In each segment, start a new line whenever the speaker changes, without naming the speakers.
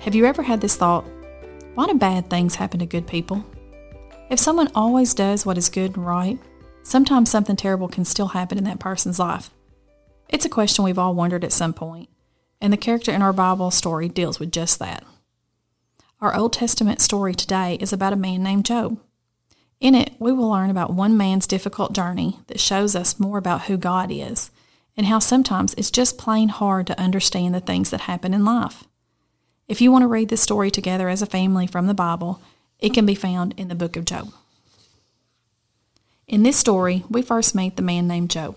Have you ever had this thought? Why do bad things happen to good people? If someone always does what is good and right, sometimes something terrible can still happen in that person's life. It's a question we've all wondered at some point, and the character in our Bible story deals with just that. Our Old Testament story today is about a man named Job. In it, we will learn about one man's difficult journey that shows us more about who God is and how sometimes it's just plain hard to understand the things that happen in life. If you want to read this story together as a family from the Bible, it can be found in the book of Job. In this story, we first meet the man named Job.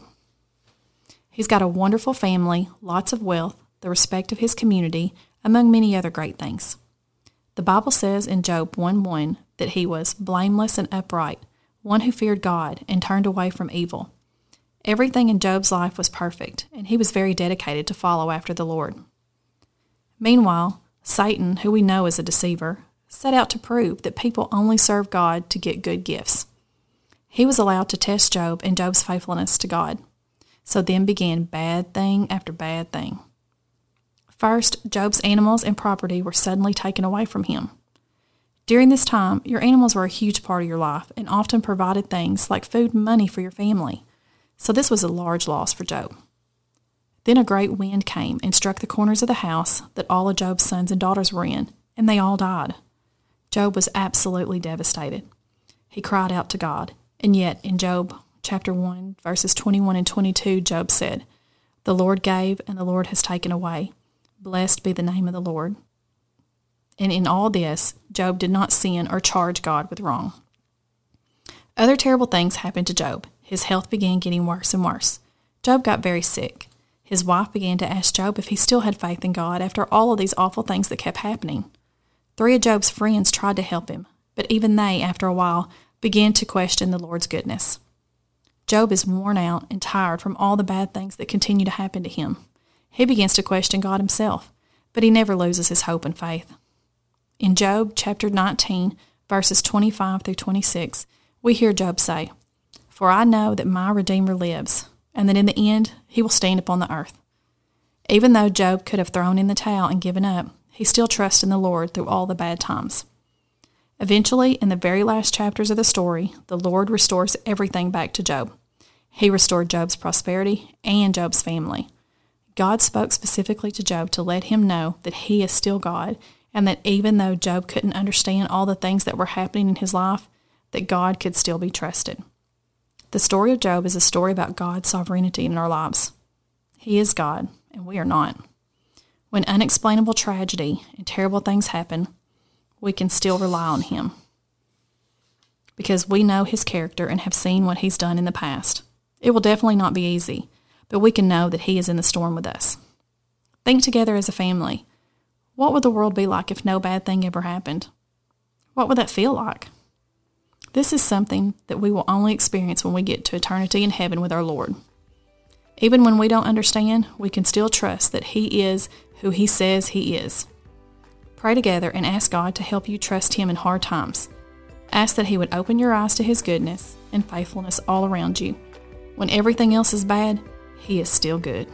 He's got a wonderful family, lots of wealth, the respect of his community, among many other great things. The Bible says in Job 1 1 that he was blameless and upright, one who feared God and turned away from evil. Everything in Job's life was perfect, and he was very dedicated to follow after the Lord. Meanwhile, Satan, who we know is a deceiver, set out to prove that people only serve God to get good gifts. He was allowed to test Job and Job's faithfulness to God. So then began bad thing after bad thing. First, Job's animals and property were suddenly taken away from him. During this time, your animals were a huge part of your life and often provided things like food and money for your family. So this was a large loss for Job. Then a great wind came and struck the corners of the house that all of Job's sons and daughters were in, and they all died. Job was absolutely devastated. He cried out to God, and yet in Job chapter 1, verses 21 and 22, Job said, The Lord gave, and the Lord has taken away. Blessed be the name of the Lord. And in all this, Job did not sin or charge God with wrong. Other terrible things happened to Job. His health began getting worse and worse. Job got very sick. His wife began to ask Job if he still had faith in God after all of these awful things that kept happening. Three of Job's friends tried to help him, but even they, after a while, began to question the Lord's goodness. Job is worn out and tired from all the bad things that continue to happen to him. He begins to question God himself, but he never loses his hope and faith. In Job chapter 19, verses 25 through 26, we hear Job say, For I know that my Redeemer lives, and that in the end he will stand upon the earth. Even though Job could have thrown in the towel and given up, he still trusts in the Lord through all the bad times. Eventually, in the very last chapters of the story, the Lord restores everything back to Job. He restored Job's prosperity and Job's family. God spoke specifically to Job to let him know that he is still God and that even though Job couldn't understand all the things that were happening in his life, that God could still be trusted. The story of Job is a story about God's sovereignty in our lives. He is God, and we are not. When unexplainable tragedy and terrible things happen, we can still rely on Him because we know His character and have seen what He's done in the past. It will definitely not be easy, but we can know that He is in the storm with us. Think together as a family. What would the world be like if no bad thing ever happened? What would that feel like? This is something that we will only experience when we get to eternity in heaven with our Lord. Even when we don't understand, we can still trust that He is who He says He is. Pray together and ask God to help you trust Him in hard times. Ask that He would open your eyes to His goodness and faithfulness all around you. When everything else is bad, He is still good.